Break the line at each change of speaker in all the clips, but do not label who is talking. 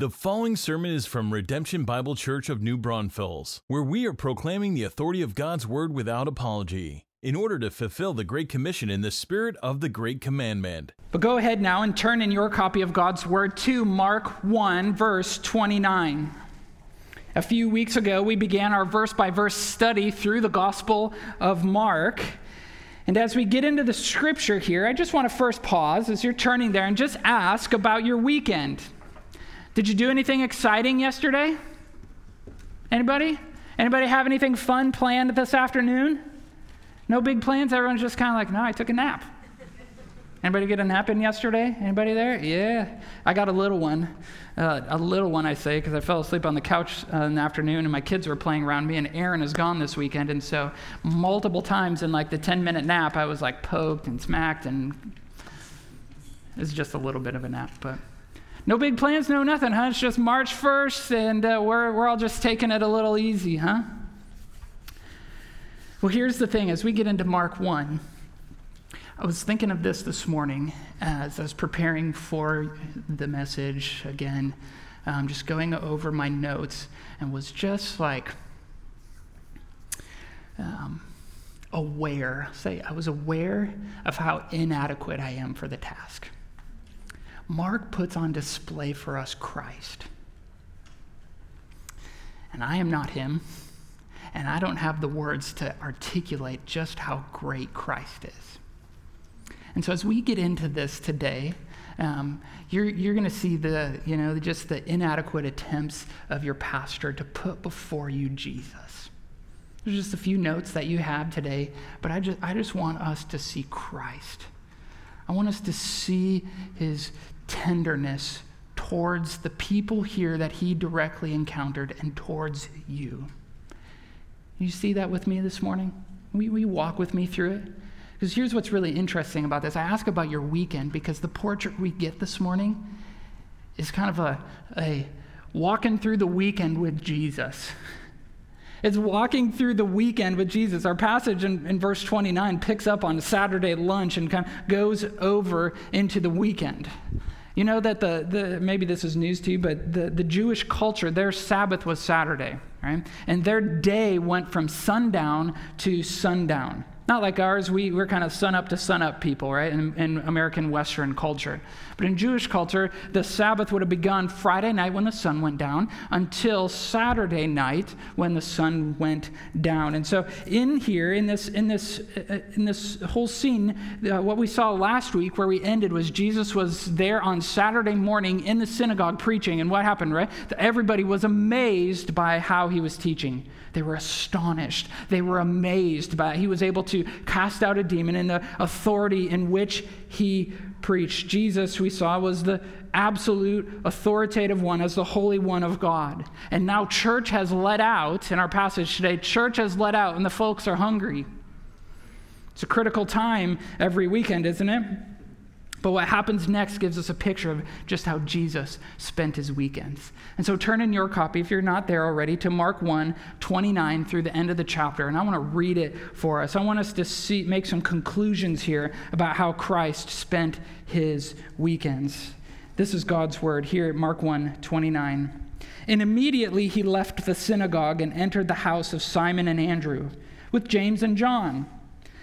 The following sermon is from Redemption Bible Church of New Braunfels, where we are proclaiming the authority of God's Word without apology, in order to fulfill the Great Commission in the spirit of the Great Commandment.
But go ahead now and turn in your copy of God's Word to Mark 1, verse 29. A few weeks ago, we began our verse by verse study through the Gospel of Mark. And as we get into the scripture here, I just want to first pause as you're turning there and just ask about your weekend. Did you do anything exciting yesterday? Anybody? Anybody have anything fun planned this afternoon? No big plans? Everyone's just kind of like, no, I took a nap. Anybody get a nap in yesterday? Anybody there? Yeah. I got a little one. Uh, a little one, I say, because I fell asleep on the couch uh, in the afternoon and my kids were playing around me, and Aaron is gone this weekend. And so, multiple times in like the 10 minute nap, I was like poked and smacked, and it's just a little bit of a nap. But no big plans, no nothing, huh? It's just March 1st, and uh, we're, we're all just taking it a little easy, huh? Well, here's the thing as we get into Mark 1, I was thinking of this this morning as I was preparing for the message again, um, just going over my notes, and was just like um, aware, say, I was aware of how inadequate I am for the task. Mark puts on display for us Christ. And I am not him, and I don't have the words to articulate just how great Christ is. And so as we get into this today, um, you're, you're going to see the, you know, just the inadequate attempts of your pastor to put before you Jesus. There's just a few notes that you have today, but I just, I just want us to see Christ. I want us to see his tenderness towards the people here that he directly encountered and towards you. You see that with me this morning? Will you walk with me through it? Because here's what's really interesting about this. I ask about your weekend because the portrait we get this morning is kind of a, a walking through the weekend with Jesus. It's walking through the weekend with Jesus. Our passage in, in verse 29 picks up on Saturday lunch and kind of goes over into the weekend. You know that the, the maybe this is news to you, but the, the Jewish culture, their Sabbath was Saturday, right? And their day went from sundown to sundown. Not like ours, we, we're kind of sun up to sun up people, right, in, in, American Western culture. But in Jewish culture, the Sabbath would have begun Friday night when the sun went down until Saturday night when the sun went down. And so, in here, in this, in this, uh, in this whole scene, uh, what we saw last week where we ended was Jesus was there on Saturday morning in the synagogue preaching. And what happened, right? Everybody was amazed by how he was teaching. They were astonished. They were amazed by. He was able to cast out a demon in the authority in which he preached. Jesus, we saw, was the absolute authoritative one as the Holy One of God. And now church has let out, in our passage today, church has let out, and the folks are hungry. It's a critical time every weekend, isn't it? But what happens next gives us a picture of just how Jesus spent his weekends. And so turn in your copy, if you're not there already, to Mark 1 29 through the end of the chapter. And I want to read it for us. I want us to see, make some conclusions here about how Christ spent his weekends. This is God's word here at Mark 1 29. And immediately he left the synagogue and entered the house of Simon and Andrew with James and John.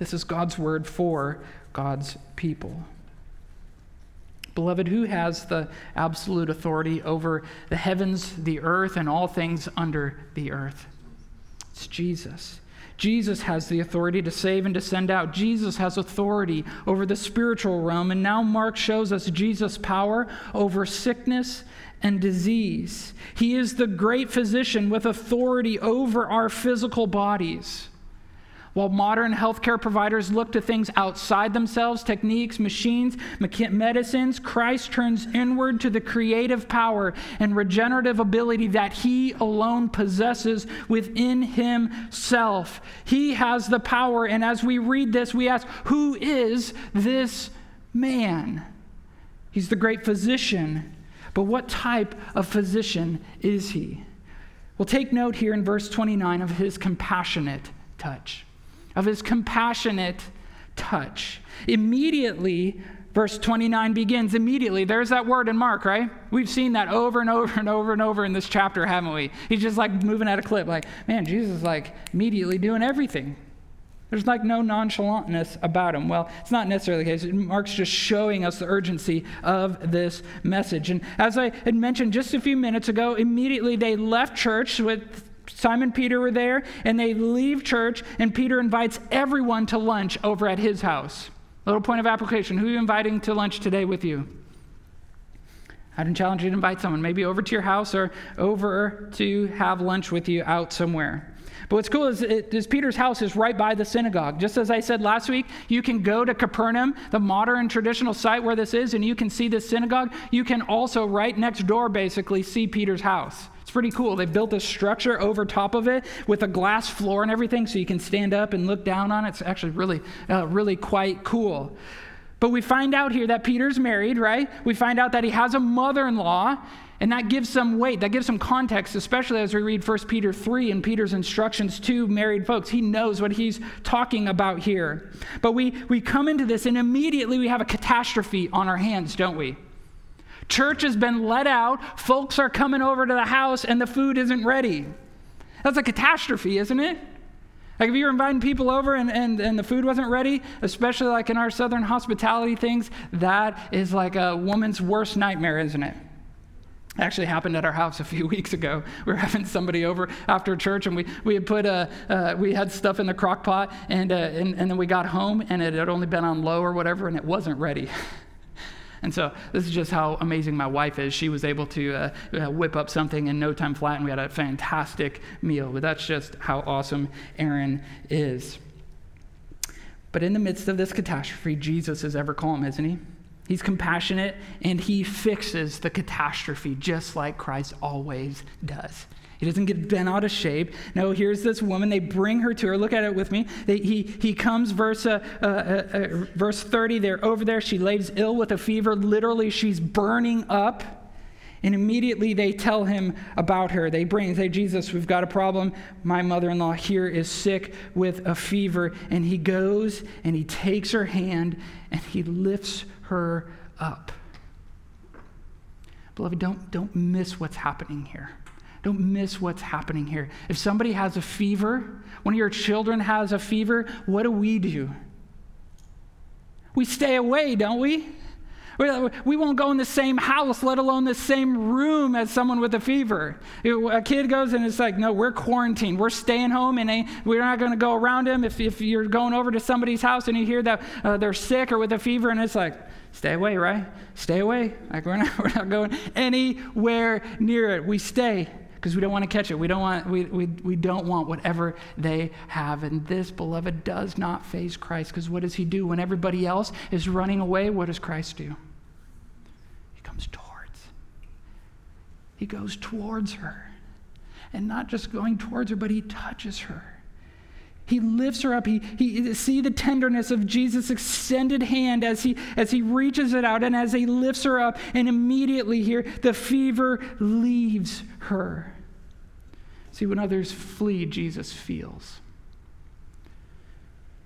This is God's word for God's people. Beloved, who has the absolute authority over the heavens, the earth, and all things under the earth? It's Jesus. Jesus has the authority to save and to send out. Jesus has authority over the spiritual realm. And now Mark shows us Jesus' power over sickness and disease. He is the great physician with authority over our physical bodies. While modern healthcare providers look to things outside themselves, techniques, machines, medicines, Christ turns inward to the creative power and regenerative ability that he alone possesses within himself. He has the power, and as we read this, we ask, Who is this man? He's the great physician, but what type of physician is he? Well, take note here in verse 29 of his compassionate touch of his compassionate touch. Immediately, verse 29 begins. Immediately, there's that word in Mark, right? We've seen that over and over and over and over in this chapter, haven't we? He's just like moving at a clip, like, man, Jesus is like immediately doing everything. There's like no nonchalantness about him. Well, it's not necessarily the case. Mark's just showing us the urgency of this message. And as I had mentioned just a few minutes ago, immediately they left church with Simon Peter were there, and they leave church, and Peter invites everyone to lunch over at his house. Little point of application who are you inviting to lunch today with you? I didn't challenge you to invite someone, maybe over to your house or over to have lunch with you out somewhere. But what's cool is, it, is Peter's house is right by the synagogue. Just as I said last week, you can go to Capernaum, the modern traditional site where this is, and you can see the synagogue. You can also, right next door, basically, see Peter's house. It's pretty cool. They built a structure over top of it with a glass floor and everything, so you can stand up and look down on it. It's actually really, uh, really quite cool. But we find out here that Peter's married, right? We find out that he has a mother in law, and that gives some weight, that gives some context, especially as we read 1 Peter 3 and Peter's instructions to married folks. He knows what he's talking about here. But we, we come into this, and immediately we have a catastrophe on our hands, don't we? Church has been let out, folks are coming over to the house, and the food isn't ready. That's a catastrophe, isn't it? Like if you were inviting people over and, and, and the food wasn't ready, especially like in our southern hospitality things, that is like a woman's worst nightmare, isn't it? Actually happened at our house a few weeks ago. We were having somebody over after church, and we, we had put a, uh, we had stuff in the crock pot, and, uh, and, and then we got home, and it had only been on low or whatever, and it wasn't ready. And so this is just how amazing my wife is. She was able to uh, uh, whip up something in no time flat, and we had a fantastic meal. But that's just how awesome Aaron is. But in the midst of this catastrophe, Jesus is ever calm, isn't he? He's compassionate and he fixes the catastrophe just like Christ always does. He doesn't get bent out of shape. No, here's this woman. They bring her to her. Look at it with me. They, he, he comes, verse, uh, uh, uh, verse 30, they're over there. She lays ill with a fever. Literally, she's burning up. And immediately they tell him about her. They bring, say, Jesus, we've got a problem. My mother in law here is sick with a fever. And he goes and he takes her hand and he lifts her up. Beloved, don't, don't miss what's happening here. Don't miss what's happening here. If somebody has a fever, one of your children has a fever, what do we do? We stay away, don't we? We won't go in the same house, let alone the same room as someone with a fever. A kid goes and it's like, no, we're quarantined. We're staying home and we're not going to go around him. If, if you're going over to somebody's house and you hear that uh, they're sick or with a fever, and it's like, stay away, right? Stay away. Like we're not, we're not going anywhere near it. We stay because we don't want to catch it. We don't want, we, we, we don't want whatever they have. And this, beloved, does not face Christ because what does he do? When everybody else is running away, what does Christ do? He comes towards. He goes towards her. And not just going towards her, but he touches her. He lifts her up. He, he see the tenderness of Jesus' extended hand as he as he reaches it out and as he lifts her up, and immediately here the fever leaves her. See, when others flee, Jesus feels.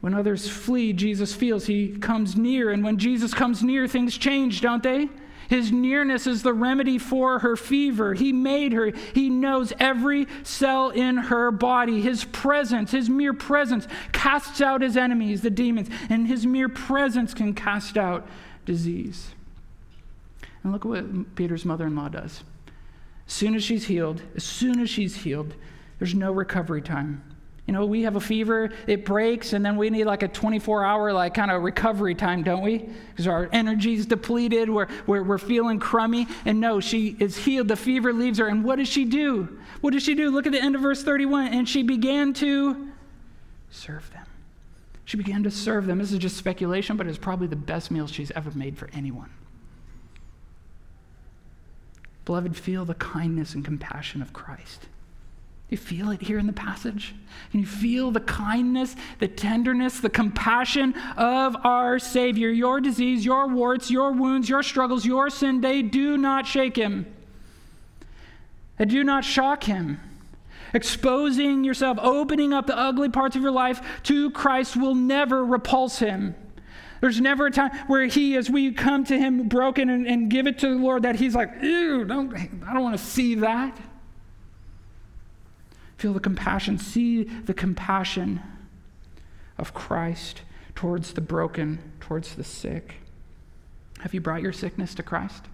When others flee, Jesus feels. He comes near, and when Jesus comes near, things change, don't they? His nearness is the remedy for her fever. He made her. He knows every cell in her body. His presence, his mere presence, casts out his enemies, the demons, and his mere presence can cast out disease. And look at what Peter's mother in law does. As soon as she's healed, as soon as she's healed, there's no recovery time. You know, we have a fever, it breaks, and then we need like a 24 hour, like kind of recovery time, don't we? Because our energy's depleted, we're, we're, we're feeling crummy. And no, she is healed. The fever leaves her. And what does she do? What does she do? Look at the end of verse 31. And she began to serve them. She began to serve them. This is just speculation, but it's probably the best meal she's ever made for anyone. Beloved, feel the kindness and compassion of Christ you feel it here in the passage? Can you feel the kindness, the tenderness, the compassion of our Savior? Your disease, your warts, your wounds, your struggles, your sin, they do not shake him. They do not shock him. Exposing yourself, opening up the ugly parts of your life to Christ will never repulse him. There's never a time where he, as we come to him broken and, and give it to the Lord, that he's like, ew, don't, I don't want to see that. Feel the compassion. See the compassion of Christ towards the broken, towards the sick. Have you brought your sickness to Christ?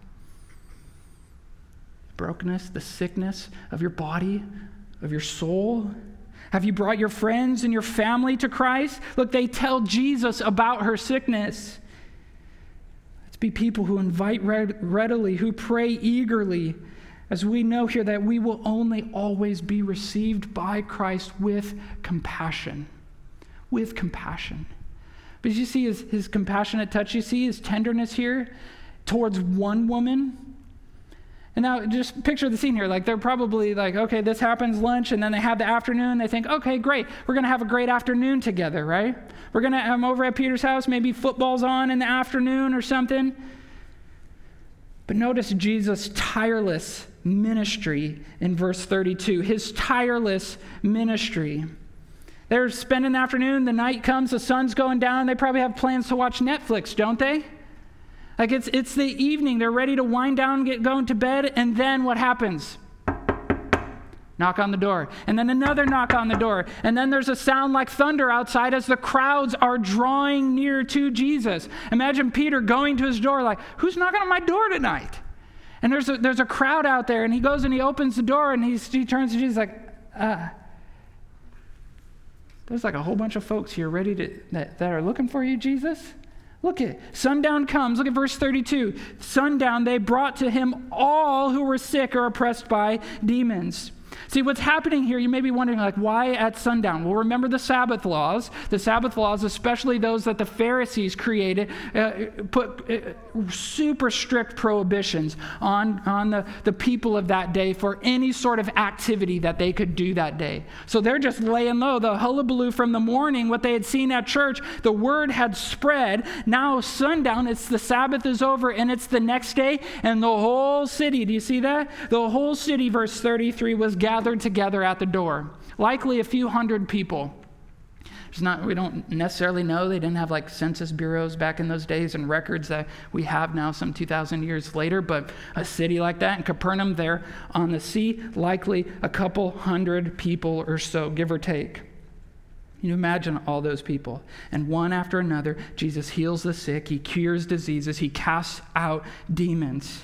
Brokenness, the sickness of your body, of your soul? Have you brought your friends and your family to Christ? Look, they tell Jesus about her sickness. Let's be people who invite readily, who pray eagerly, as we know here that we will only always be received by Christ with compassion. With compassion. But you see his, his compassionate touch, you see his tenderness here towards one woman. And now just picture the scene here. Like they're probably like, okay, this happens lunch, and then they have the afternoon. They think, okay, great, we're gonna have a great afternoon together, right? We're gonna, I'm over at Peter's house, maybe football's on in the afternoon or something. But notice Jesus' tireless ministry in verse 32. His tireless ministry. They're spending the afternoon, the night comes, the sun's going down, they probably have plans to watch Netflix, don't they? Like it's, it's the evening, they're ready to wind down, get going to bed, and then what happens? Knock on the door. And then another knock on the door. And then there's a sound like thunder outside as the crowds are drawing near to Jesus. Imagine Peter going to his door, like, who's knocking on my door tonight? And there's a, there's a crowd out there, and he goes and he opens the door, and he's, he turns to Jesus like, uh, there's like a whole bunch of folks here ready to, that, that are looking for you, Jesus. Look at sundown comes. Look at verse 32. Sundown, they brought to him all who were sick or oppressed by demons. See, what's happening here, you may be wondering, like, why at sundown? Well, remember the Sabbath laws. The Sabbath laws, especially those that the Pharisees created, uh, put uh, super strict prohibitions on, on the, the people of that day for any sort of activity that they could do that day. So they're just laying low. The hullabaloo from the morning, what they had seen at church, the word had spread. Now, sundown, it's the Sabbath is over and it's the next day, and the whole city, do you see that? The whole city, verse 33, was gathered gathered together at the door, likely a few hundred people. It's not, we don't necessarily know. They didn't have like census bureaus back in those days and records that we have now some 2,000 years later, but a city like that in Capernaum there on the sea, likely a couple hundred people or so, give or take. You imagine all those people. And one after another, Jesus heals the sick, he cures diseases, he casts out demons.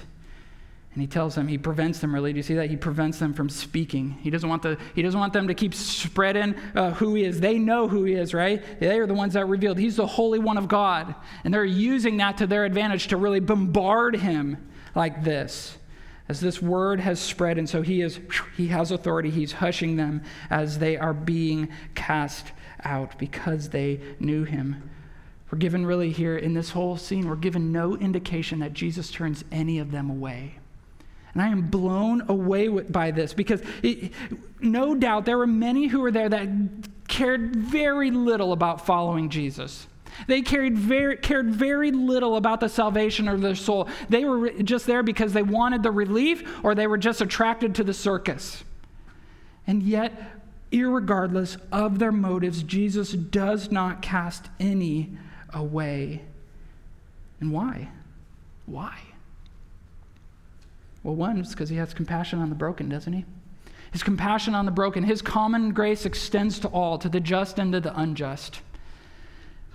And he tells them, he prevents them really. Do you see that? He prevents them from speaking. He doesn't want, the, he doesn't want them to keep spreading uh, who he is. They know who he is, right? They are the ones that revealed. He's the Holy One of God. And they're using that to their advantage to really bombard him like this. as this word has spread and so he is he has authority he's hushing them as they are being cast out because they knew him we're given really here in this whole scene we're given no indication that jesus turns any of them away and i am blown away by this because it, no doubt there were many who were there that cared very little about following jesus they cared very, cared very little about the salvation of their soul. They were just there because they wanted the relief or they were just attracted to the circus. And yet, regardless of their motives, Jesus does not cast any away. And why? Why? Well, one, it's because he has compassion on the broken, doesn't he? His compassion on the broken, his common grace extends to all, to the just and to the unjust.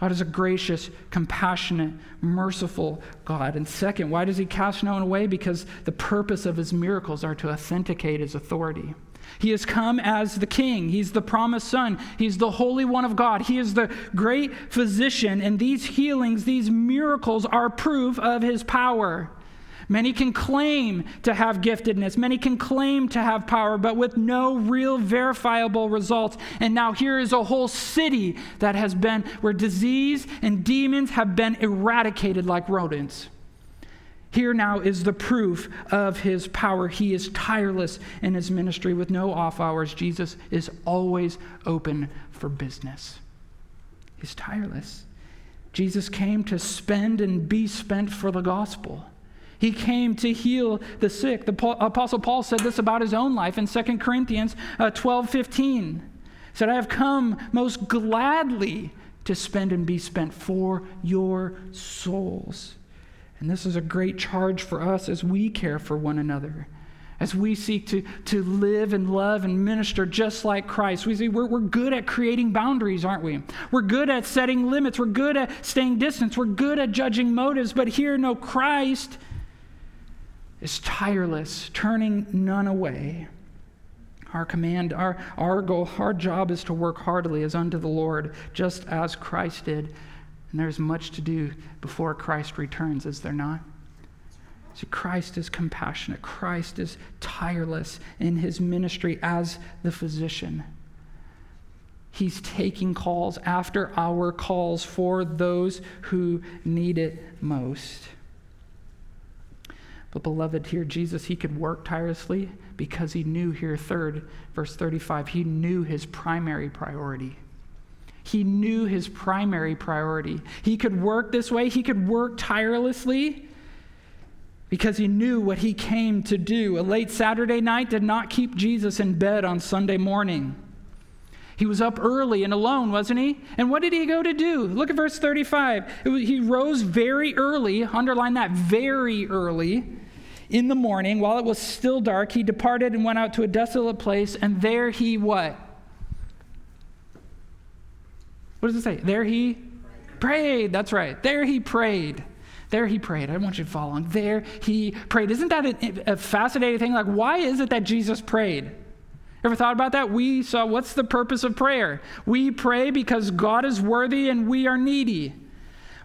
God is a gracious, compassionate, merciful God. And second, why does he cast no one away? Because the purpose of his miracles are to authenticate his authority. He has come as the king. He's the promised son. He's the holy one of God. He is the great physician. And these healings, these miracles are proof of his power. Many can claim to have giftedness, many can claim to have power, but with no real verifiable results. And now here is a whole city that has been where disease and demons have been eradicated like rodents. Here now is the proof of his power. He is tireless in his ministry with no off hours. Jesus is always open for business. He's tireless. Jesus came to spend and be spent for the gospel. He came to heal the sick. The Apostle Paul said this about his own life in 2 Corinthians uh, 12 15. He said, I have come most gladly to spend and be spent for your souls. And this is a great charge for us as we care for one another, as we seek to, to live and love and minister just like Christ. We see we're, we're good at creating boundaries, aren't we? We're good at setting limits. We're good at staying distance. We're good at judging motives. But here, no, Christ is tireless, turning none away. Our command, our, our goal, our job is to work heartily as unto the Lord, just as Christ did. And there's much to do before Christ returns, is there not? See, Christ is compassionate. Christ is tireless in his ministry as the physician. He's taking calls after our calls for those who need it most. But, beloved, here, Jesus, he could work tirelessly because he knew here, third, verse 35, he knew his primary priority. He knew his primary priority. He could work this way, he could work tirelessly because he knew what he came to do. A late Saturday night did not keep Jesus in bed on Sunday morning. He was up early and alone, wasn't he? And what did he go to do? Look at verse 35. Was, he rose very early, underline that, very early in the morning, while it was still dark, he departed and went out to a desolate place, and there he what? What does it say? There he prayed. That's right. There he prayed. There he prayed. I want you to follow along. There he prayed. Isn't that a, a fascinating thing? Like, why is it that Jesus prayed? Ever thought about that? We saw what's the purpose of prayer? We pray because God is worthy and we are needy.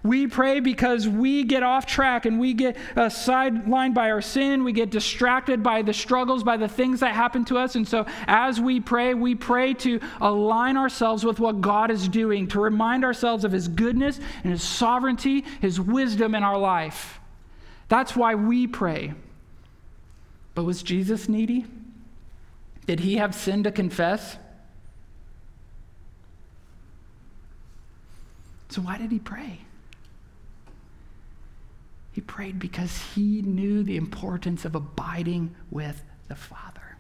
We pray because we get off track and we get uh, sidelined by our sin. We get distracted by the struggles, by the things that happen to us. And so, as we pray, we pray to align ourselves with what God is doing, to remind ourselves of His goodness and His sovereignty, His wisdom in our life. That's why we pray. But was Jesus needy? Did he have sin to confess? So, why did he pray? He prayed because he knew the importance of abiding with the Father.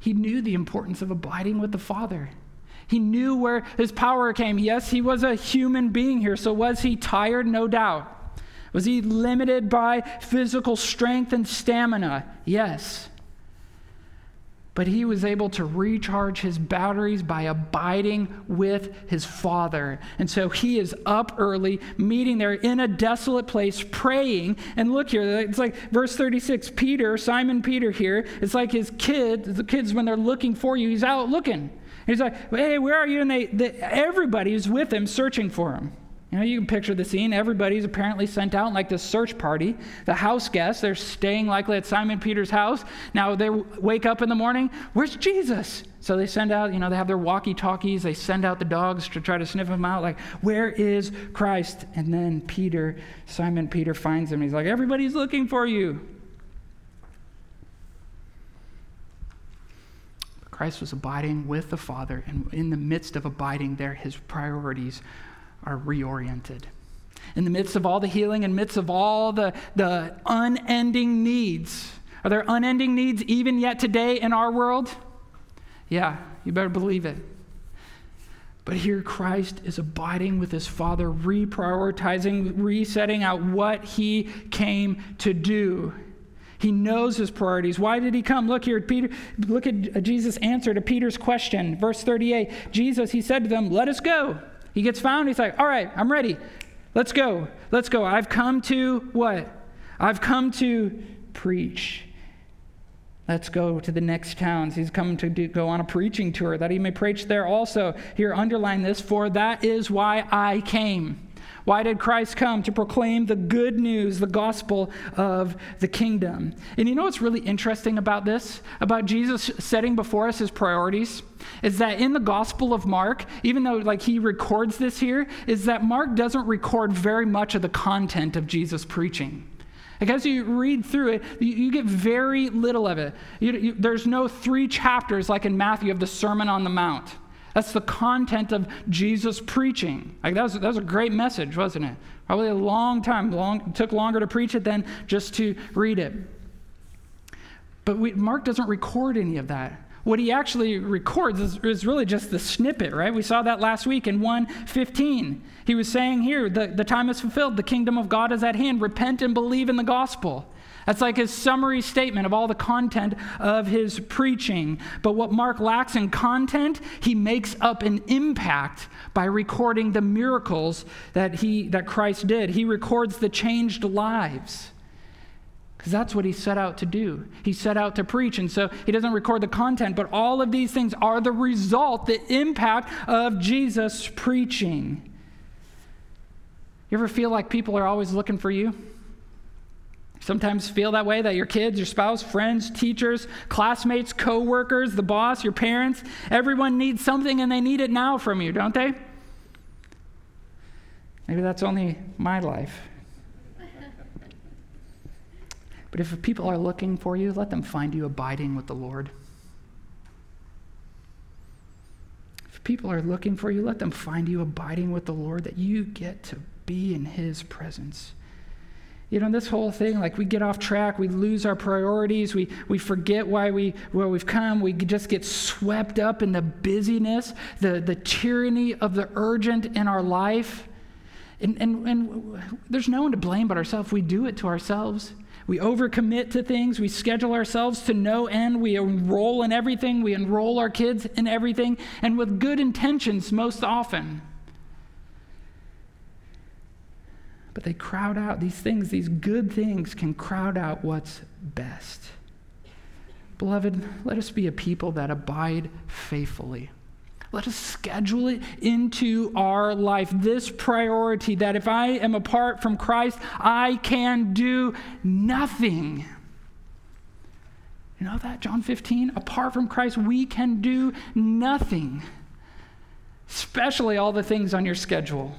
He knew the importance of abiding with the Father. He knew where his power came. Yes, he was a human being here. So, was he tired? No doubt. Was he limited by physical strength and stamina? Yes but he was able to recharge his batteries by abiding with his father. And so he is up early, meeting there in a desolate place, praying. And look here, it's like verse 36 Peter, Simon Peter here, it's like his kids, the kids, when they're looking for you, he's out looking. He's like, hey, where are you? And they, they, everybody is with him searching for him. You know, you can picture the scene. Everybody's apparently sent out like this search party. The house guests, they're staying likely at Simon Peter's house. Now they wake up in the morning, where's Jesus? So they send out, you know, they have their walkie talkies. They send out the dogs to try to sniff him out, like, where is Christ? And then Peter, Simon Peter finds him. He's like, everybody's looking for you. Christ was abiding with the Father, and in the midst of abiding there, his priorities are reoriented. In the midst of all the healing, in the midst of all the, the unending needs, are there unending needs even yet today in our world? Yeah, you better believe it. But here Christ is abiding with his Father, reprioritizing, resetting out what he came to do. He knows his priorities. Why did he come? Look here, Peter. Look at Jesus' answer to Peter's question. Verse 38. Jesus, he said to them, Let us go. He gets found. He's like, All right, I'm ready. Let's go. Let's go. I've come to what? I've come to preach. Let's go to the next towns. He's come to do, go on a preaching tour that he may preach there also. Here, underline this, for that is why I came. Why did Christ come? To proclaim the good news, the gospel of the kingdom. And you know what's really interesting about this? About Jesus setting before us his priorities? Is that in the gospel of Mark, even though like he records this here, is that Mark doesn't record very much of the content of Jesus' preaching. Like as you read through it, you, you get very little of it. You, you, there's no three chapters like in Matthew of the Sermon on the Mount. That's the content of Jesus preaching. Like that was, that was a great message, wasn't it? Probably a long time. Long, took longer to preach it than just to read it. But we, Mark doesn't record any of that. What he actually records is, is, really just the snippet, right? We saw that last week in 115. He was saying here, the, the time is fulfilled, the kingdom of God is at hand. Repent and believe in the gospel. That's like his summary statement of all the content of his preaching. But what Mark lacks in content, he makes up an impact by recording the miracles that, he, that Christ did. He records the changed lives. Because that's what he set out to do. He set out to preach. And so he doesn't record the content, but all of these things are the result, the impact of Jesus preaching. You ever feel like people are always looking for you? Sometimes feel that way that your kids, your spouse, friends, teachers, classmates, co-workers, the boss, your parents, everyone needs something and they need it now from you, don't they? Maybe that's only my life. But if people are looking for you, let them find you abiding with the Lord. If people are looking for you, let them find you abiding with the Lord, that you get to be in His presence. You know, this whole thing, like we get off track, we lose our priorities, we, we forget why we where we've come, we just get swept up in the busyness, the, the tyranny of the urgent in our life. And, and, and there's no one to blame but ourselves. We do it to ourselves. We overcommit to things. We schedule ourselves to no end. We enroll in everything. We enroll our kids in everything, and with good intentions most often. But they crowd out these things, these good things can crowd out what's best. Beloved, let us be a people that abide faithfully. Let us schedule it into our life. This priority that if I am apart from Christ, I can do nothing. You know that? John 15? Apart from Christ, we can do nothing, especially all the things on your schedule.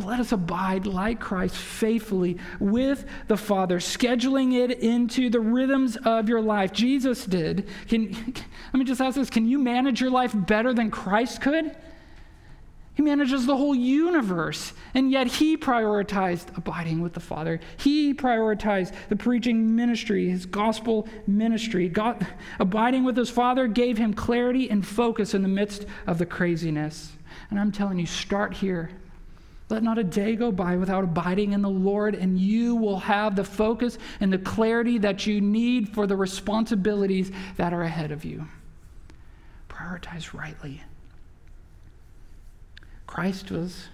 But let us abide like Christ faithfully with the Father, scheduling it into the rhythms of your life. Jesus did. Can, let me just ask this can you manage your life better than Christ could? He manages the whole universe, and yet he prioritized abiding with the Father. He prioritized the preaching ministry, his gospel ministry. God, abiding with his Father gave him clarity and focus in the midst of the craziness. And I'm telling you, start here. Let not a day go by without abiding in the Lord, and you will have the focus and the clarity that you need for the responsibilities that are ahead of you. Prioritize rightly. Christ was.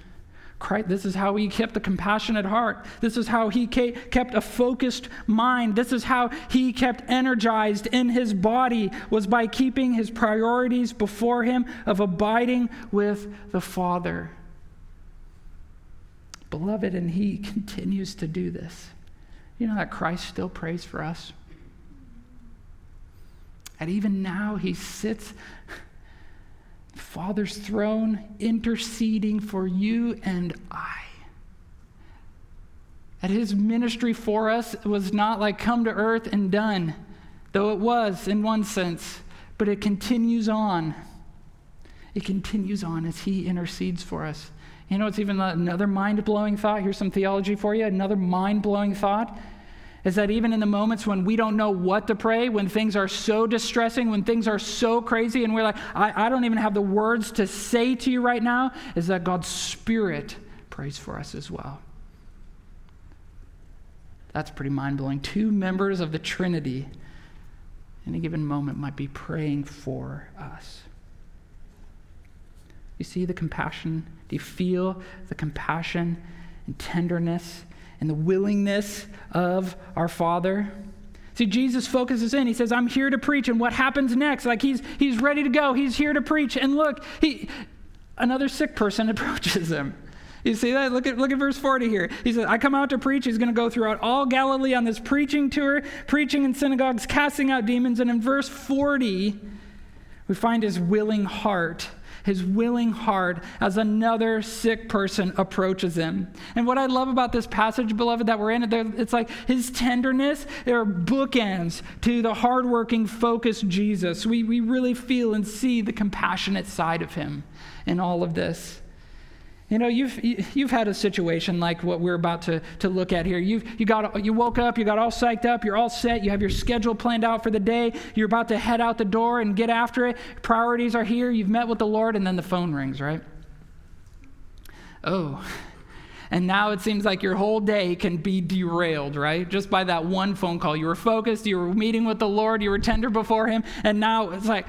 Christ, this is how he kept a compassionate heart. This is how he kept a focused mind. This is how he kept energized in his body was by keeping his priorities before him of abiding with the Father. Beloved, and he continues to do this. You know that Christ still prays for us? And even now, he sits Father's throne, interceding for you and I. That his ministry for us was not like come to earth and done, though it was in one sense, but it continues on. It continues on as he intercedes for us. You know, it's even another mind blowing thought. Here's some theology for you. Another mind blowing thought is that even in the moments when we don't know what to pray, when things are so distressing, when things are so crazy, and we're like, I, I don't even have the words to say to you right now, is that God's Spirit prays for us as well. That's pretty mind blowing. Two members of the Trinity in a given moment might be praying for us. You see the compassion? Do you feel the compassion and tenderness and the willingness of our Father. See, Jesus focuses in. He says, I'm here to preach. And what happens next? Like he's he's ready to go. He's here to preach. And look, he another sick person approaches him. You see that? Look at look at verse 40 here. He says, I come out to preach. He's going to go throughout all Galilee on this preaching tour, preaching in synagogues, casting out demons. And in verse 40, we find his willing heart his willing heart as another sick person approaches him. And what I love about this passage, beloved, that we're in, it's like his tenderness, there are bookends to the hardworking, focused Jesus. We, we really feel and see the compassionate side of him in all of this. You know, you've, you've had a situation like what we're about to, to look at here. You've, you, got, you woke up, you got all psyched up, you're all set, you have your schedule planned out for the day, you're about to head out the door and get after it. Priorities are here, you've met with the Lord, and then the phone rings, right? Oh, and now it seems like your whole day can be derailed, right? Just by that one phone call. You were focused, you were meeting with the Lord, you were tender before Him, and now it's like,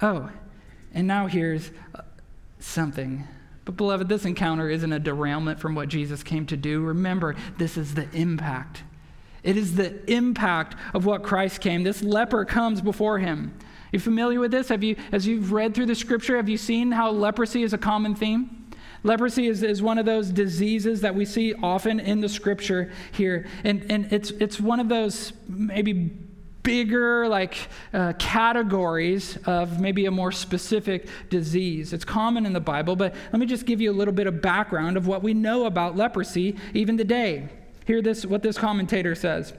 oh, and now here's uh, something but, beloved, this encounter isn't a derailment from what Jesus came to do. Remember, this is the impact. It is the impact of what Christ came. This leper comes before him. You familiar with this? Have you, as you've read through the scripture, have you seen how leprosy is a common theme? Leprosy is, is one of those diseases that we see often in the scripture here. And, and it's, it's one of those maybe bigger like uh, categories of maybe a more specific disease. It's common in the bible but let me just give you a little bit of background of what we know about leprosy even today. Hear this what this commentator says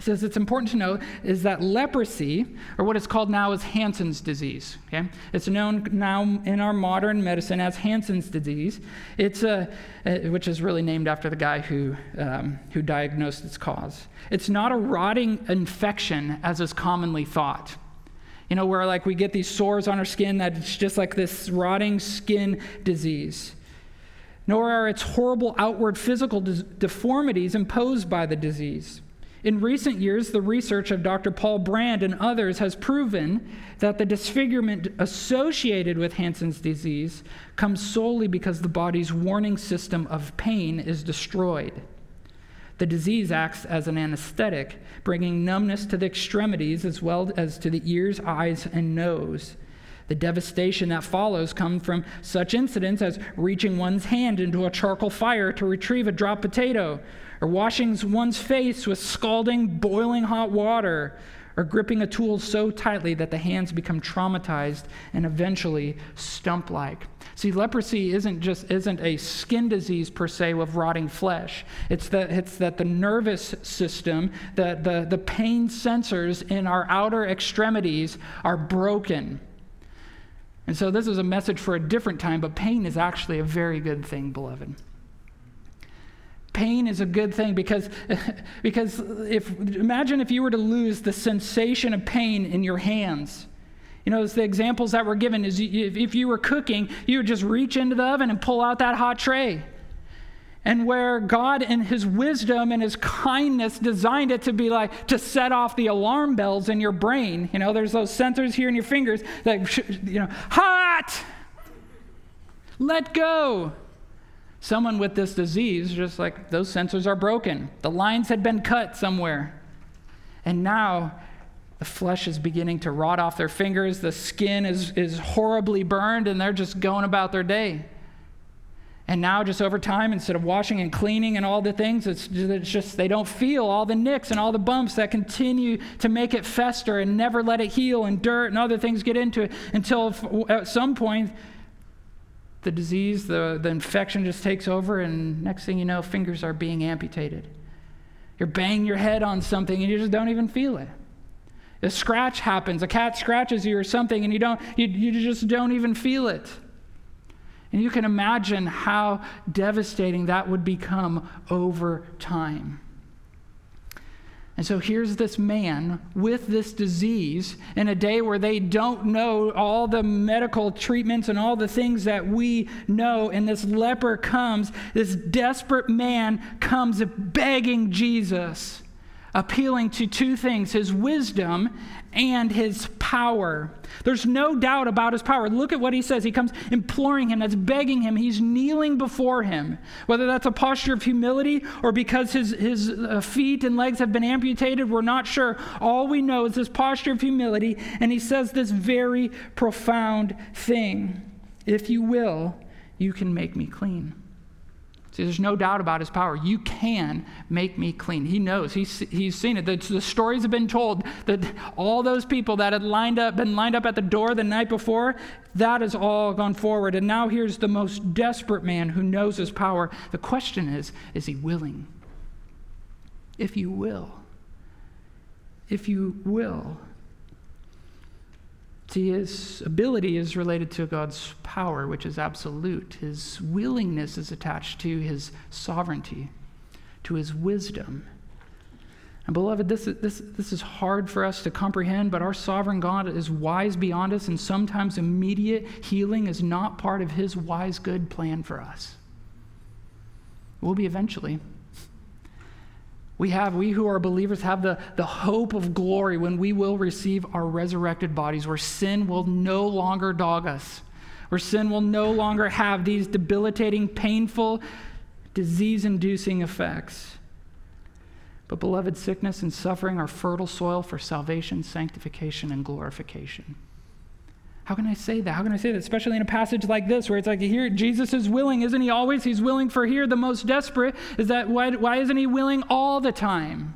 says it's important to know is that leprosy, or what is called now as Hansen's disease, okay? It's known now in our modern medicine as Hansen's disease. It's a, which is really named after the guy who, um, who diagnosed its cause. It's not a rotting infection as is commonly thought. You know, where like we get these sores on our skin that it's just like this rotting skin disease. Nor are its horrible outward physical deformities imposed by the disease. In recent years, the research of Dr. Paul Brand and others has proven that the disfigurement associated with Hansen's disease comes solely because the body's warning system of pain is destroyed. The disease acts as an anesthetic, bringing numbness to the extremities as well as to the ears, eyes, and nose. The devastation that follows comes from such incidents as reaching one's hand into a charcoal fire to retrieve a dropped potato, or washing one's face with scalding, boiling hot water, or gripping a tool so tightly that the hands become traumatized and eventually stump like. See, leprosy isn't just isn't a skin disease per se of rotting flesh. It's that it's that the nervous system, the, the, the pain sensors in our outer extremities are broken. And so this is a message for a different time, but pain is actually a very good thing, beloved pain is a good thing because, because if, imagine if you were to lose the sensation of pain in your hands. You know, the examples that were given is if you were cooking, you would just reach into the oven and pull out that hot tray. And where God, in His wisdom and His kindness, designed it to be like to set off the alarm bells in your brain. You know, there's those sensors here in your fingers that, you know, hot! Let go. Someone with this disease, just like those sensors are broken. The lines had been cut somewhere. And now the flesh is beginning to rot off their fingers. The skin is, is horribly burned, and they're just going about their day. And now, just over time, instead of washing and cleaning and all the things, it's, it's, just they don't feel all the nicks and all the bumps that continue to make it fester and never let it heal, and dirt and other things get into it until at some point the disease, the, the infection just takes over, and next thing you know, fingers are being amputated. You're banging your head on something and you just don't even feel it. A scratch happens, a cat scratches you or something, and you, don't, you, you just don't even feel it. And you can imagine how devastating that would become over time. And so here's this man with this disease in a day where they don't know all the medical treatments and all the things that we know. And this leper comes, this desperate man comes begging Jesus, appealing to two things his wisdom and his power. There's no doubt about his power. Look at what he says. He comes imploring him, that's begging him. He's kneeling before him. Whether that's a posture of humility or because his, his uh, feet and legs have been amputated, we're not sure. All we know is this posture of humility, and he says this very profound thing If you will, you can make me clean. See, there's no doubt about his power. You can make me clean. He knows. He's, he's seen it. The, the stories have been told that all those people that had lined up, been lined up at the door the night before, that has all gone forward. And now here's the most desperate man who knows his power. The question is, is he willing? If you will. If you will. See, his ability is related to God's power, which is absolute. His willingness is attached to his sovereignty, to his wisdom. And, beloved, this is, this, this is hard for us to comprehend, but our sovereign God is wise beyond us, and sometimes immediate healing is not part of his wise, good plan for us. Will be eventually. We have, we who are believers, have the, the hope of glory when we will receive our resurrected bodies, where sin will no longer dog us, where sin will no longer have these debilitating, painful, disease inducing effects. But, beloved, sickness and suffering are fertile soil for salvation, sanctification, and glorification. How can I say that? How can I say that? Especially in a passage like this, where it's like here, Jesus is willing, isn't he always? He's willing for here, the most desperate. Is that why, why isn't he willing all the time?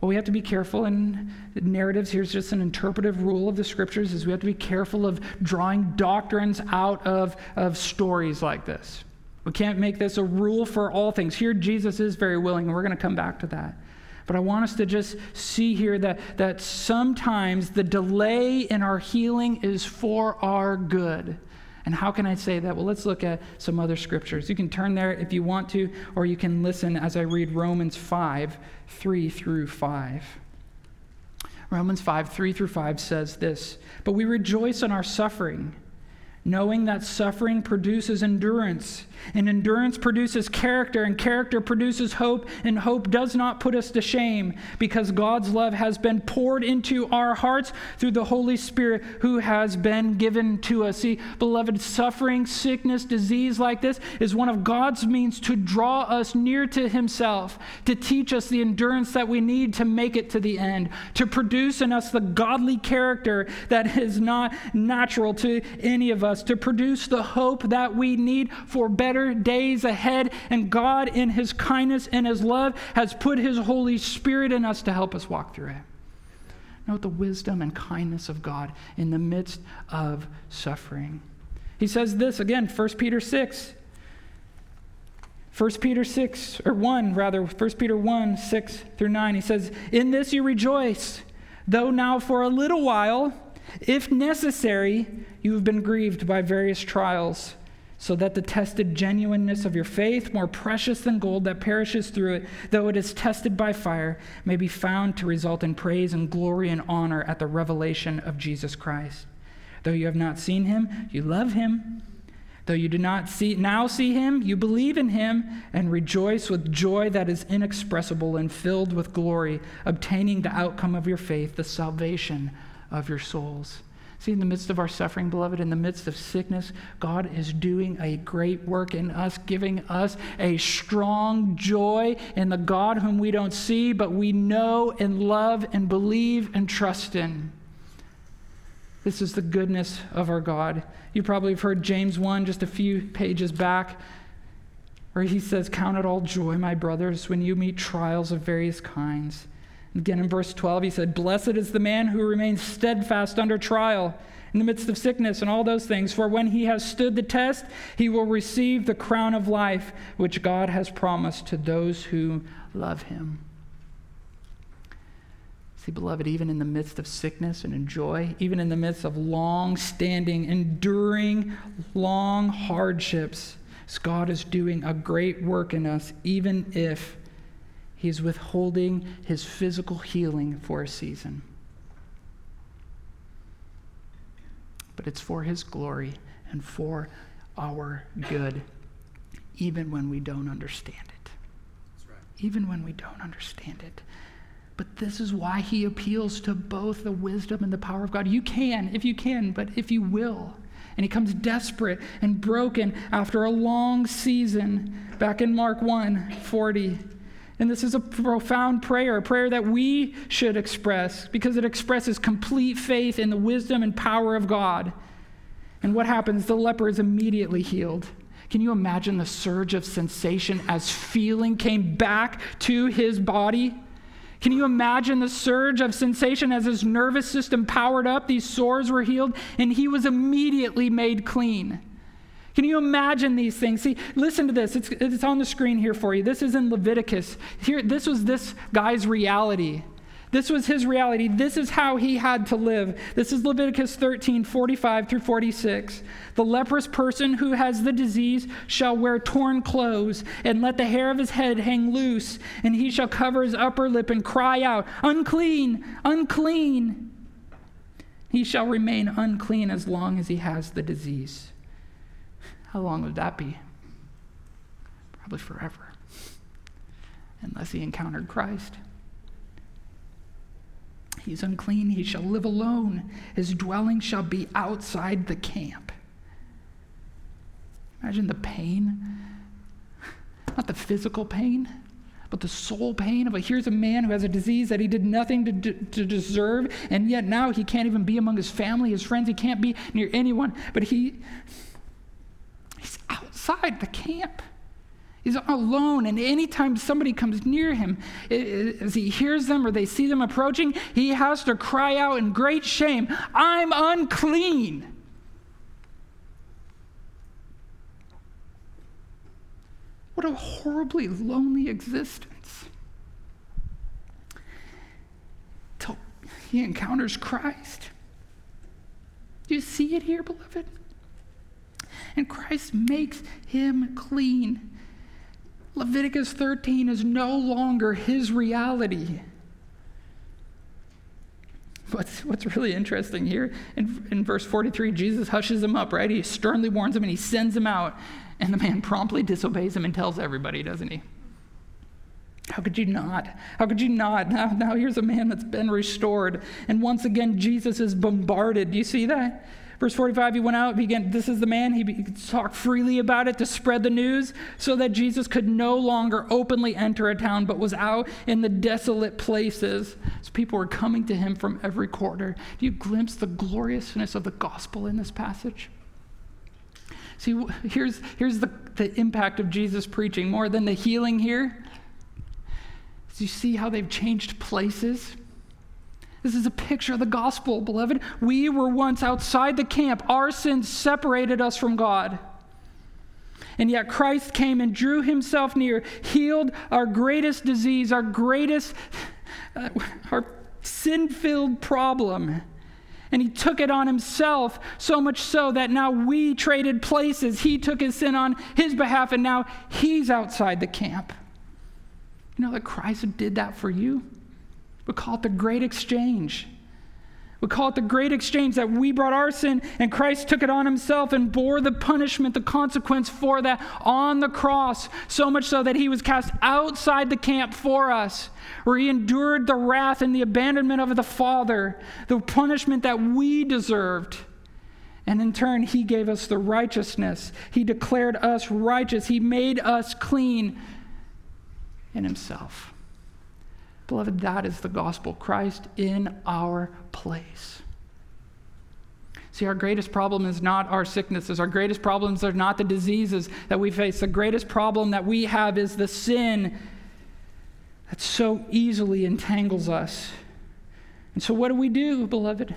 Well, we have to be careful in narratives. Here's just an interpretive rule of the scriptures is we have to be careful of drawing doctrines out of, of stories like this. We can't make this a rule for all things. Here, Jesus is very willing, and we're going to come back to that. But I want us to just see here that, that sometimes the delay in our healing is for our good. And how can I say that? Well, let's look at some other scriptures. You can turn there if you want to, or you can listen as I read Romans 5 3 through 5. Romans 5 3 through 5 says this But we rejoice in our suffering knowing that suffering produces endurance, and endurance produces character, and character produces hope, and hope does not put us to shame, because God's love has been poured into our hearts through the Holy Spirit who has been given to us. See, beloved, suffering, sickness, disease like this is one of God's means to draw us near to Himself, to teach us the endurance that we need to make it to the end, to produce in us the godly character that is not natural to any of us to produce the hope that we need for better days ahead. And God, in His kindness and His love, has put His Holy Spirit in us to help us walk through it. Note the wisdom and kindness of God in the midst of suffering. He says this again, 1 Peter 6. 1 Peter 6, or 1 rather, 1 Peter 1, 6 through 9. He says, In this you rejoice, though now for a little while, if necessary, you have been grieved by various trials, so that the tested genuineness of your faith, more precious than gold that perishes through it, though it is tested by fire, may be found to result in praise and glory and honor at the revelation of Jesus Christ. Though you have not seen him, you love him. Though you do not see, now see him, you believe in him and rejoice with joy that is inexpressible and filled with glory, obtaining the outcome of your faith, the salvation of your souls. See, in the midst of our suffering, beloved, in the midst of sickness, God is doing a great work in us, giving us a strong joy in the God whom we don't see, but we know and love and believe and trust in. This is the goodness of our God. You probably have heard James 1 just a few pages back, where he says, Count it all joy, my brothers, when you meet trials of various kinds. Again, in verse 12, he said, Blessed is the man who remains steadfast under trial in the midst of sickness and all those things. For when he has stood the test, he will receive the crown of life which God has promised to those who love him. See, beloved, even in the midst of sickness and in joy, even in the midst of long standing, enduring, long hardships, God is doing a great work in us, even if He's withholding His physical healing for a season. But it's for His glory and for our good, even when we don't understand it. Right. Even when we don't understand it. But this is why he appeals to both the wisdom and the power of God. You can, if you can, but if you will. And he comes desperate and broken after a long season back in Mark 1 40. And this is a profound prayer, a prayer that we should express because it expresses complete faith in the wisdom and power of God. And what happens? The leper is immediately healed. Can you imagine the surge of sensation as feeling came back to his body? Can you imagine the surge of sensation as his nervous system powered up? These sores were healed, and he was immediately made clean. Can you imagine these things? See, listen to this. It's, it's on the screen here for you. This is in Leviticus. Here, this was this guy's reality. This was his reality. This is how he had to live. This is Leviticus 13, 45 through 46. The leprous person who has the disease shall wear torn clothes and let the hair of his head hang loose, and he shall cover his upper lip and cry out, Unclean, unclean. He shall remain unclean as long as he has the disease. How long would that be? Probably forever, unless he encountered Christ. He's unclean, he shall live alone. His dwelling shall be outside the camp. Imagine the pain, not the physical pain, but the soul pain of a here's a man who has a disease that he did nothing to, to deserve, and yet now he can't even be among his family, his friends, he can't be near anyone, but he he's outside the camp. He's alone, and anytime somebody comes near him, as he hears them or they see them approaching, he has to cry out in great shame, I'm unclean. What a horribly lonely existence. Till he encounters Christ. Do you see it here, beloved? And Christ makes him clean. Leviticus 13 is no longer his reality. What's, what's really interesting here, in, in verse 43, Jesus hushes him up, right? He sternly warns him and he sends him out. And the man promptly disobeys him and tells everybody, doesn't he? How could you not? How could you not? Now, now here's a man that's been restored. And once again, Jesus is bombarded. Do you see that? Verse 45, he went out, began, this is the man, he talked freely about it to spread the news so that Jesus could no longer openly enter a town, but was out in the desolate places. So people were coming to him from every quarter. Do you glimpse the gloriousness of the gospel in this passage? See, here's, here's the, the impact of Jesus preaching more than the healing here. Do you see how they've changed places? This is a picture of the gospel, beloved. We were once outside the camp, our sins separated us from God. And yet Christ came and drew himself near, healed our greatest disease, our greatest, uh, our sin filled problem. And he took it on himself, so much so that now we traded places. He took his sin on his behalf, and now he's outside the camp. You know that Christ did that for you? We call it the great exchange. We call it the great exchange that we brought our sin and Christ took it on himself and bore the punishment, the consequence for that on the cross, so much so that he was cast outside the camp for us, where he endured the wrath and the abandonment of the Father, the punishment that we deserved. And in turn, he gave us the righteousness. He declared us righteous. He made us clean in himself. Beloved, that is the gospel Christ in our place. See, our greatest problem is not our sicknesses. Our greatest problems are not the diseases that we face. The greatest problem that we have is the sin that so easily entangles us. And so, what do we do, beloved?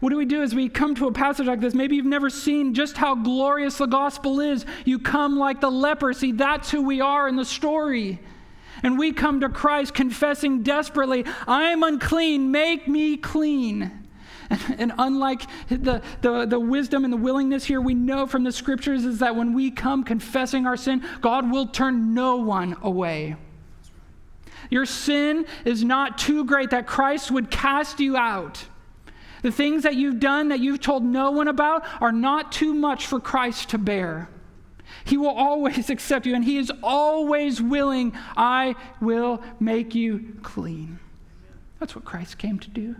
What do we do as we come to a passage like this? Maybe you've never seen just how glorious the gospel is. You come like the leper. See, that's who we are in the story. And we come to Christ confessing desperately, I am unclean, make me clean. And, unlike the, the, the wisdom and the willingness here, we know from the scriptures is that when we come confessing our sin, God will turn no one away. Your sin is not too great that Christ would cast you out. The things that you've done that you've told no one about are not too much for Christ to bear. He will always accept you, and He is always willing, I will make you clean. That's what Christ came to do.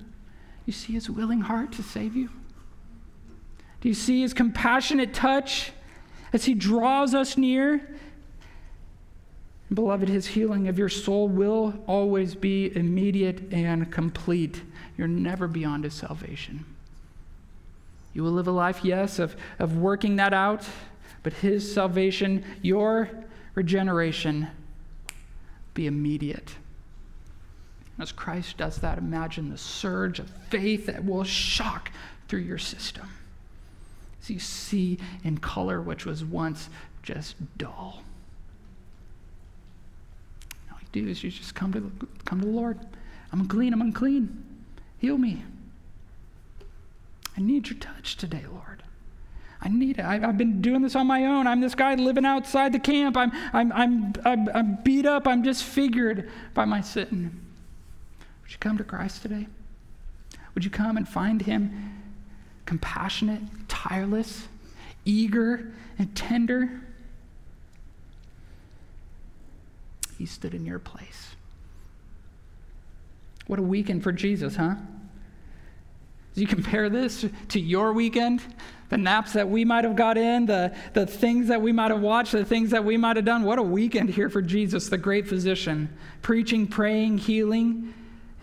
You see His willing heart to save you? Do you see His compassionate touch as He draws us near? Beloved, His healing of your soul will always be immediate and complete. You're never beyond his salvation. You will live a life, yes, of, of working that out, but his salvation, your regeneration, be immediate. As Christ does that, imagine the surge of faith that will shock through your system. As you see in color, which was once just dull. All you do is you just come to, come to the Lord. I'm unclean, I'm unclean. Heal me. I need your touch today, Lord. I need it. I, have been doing this on my own. I'm this guy living outside the camp. I'm, I'm, I'm, I'm, I'm beat up. I'm disfigured by my sin. Would you come to Christ today? Would you come and find him compassionate, tireless, eager, and tender? He stood in your place. What a weekend for Jesus, huh? As you compare this to your weekend, the naps that we might have got in, the, the things that we might have watched, the things that we might have done, what a weekend here for Jesus, the great physician, preaching, praying, healing.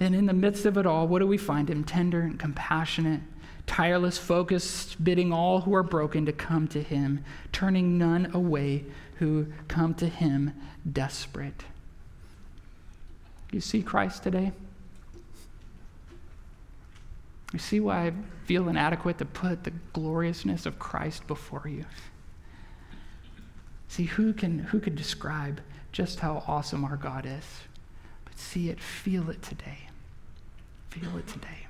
And in the midst of it all, what do we find him? Tender and compassionate, tireless, focused, bidding all who are broken to come to him, turning none away who come to him desperate. You see Christ today? You see why I feel inadequate to put the gloriousness of Christ before you? See, who can who could describe just how awesome our God is? But see it, feel it today. Feel it today.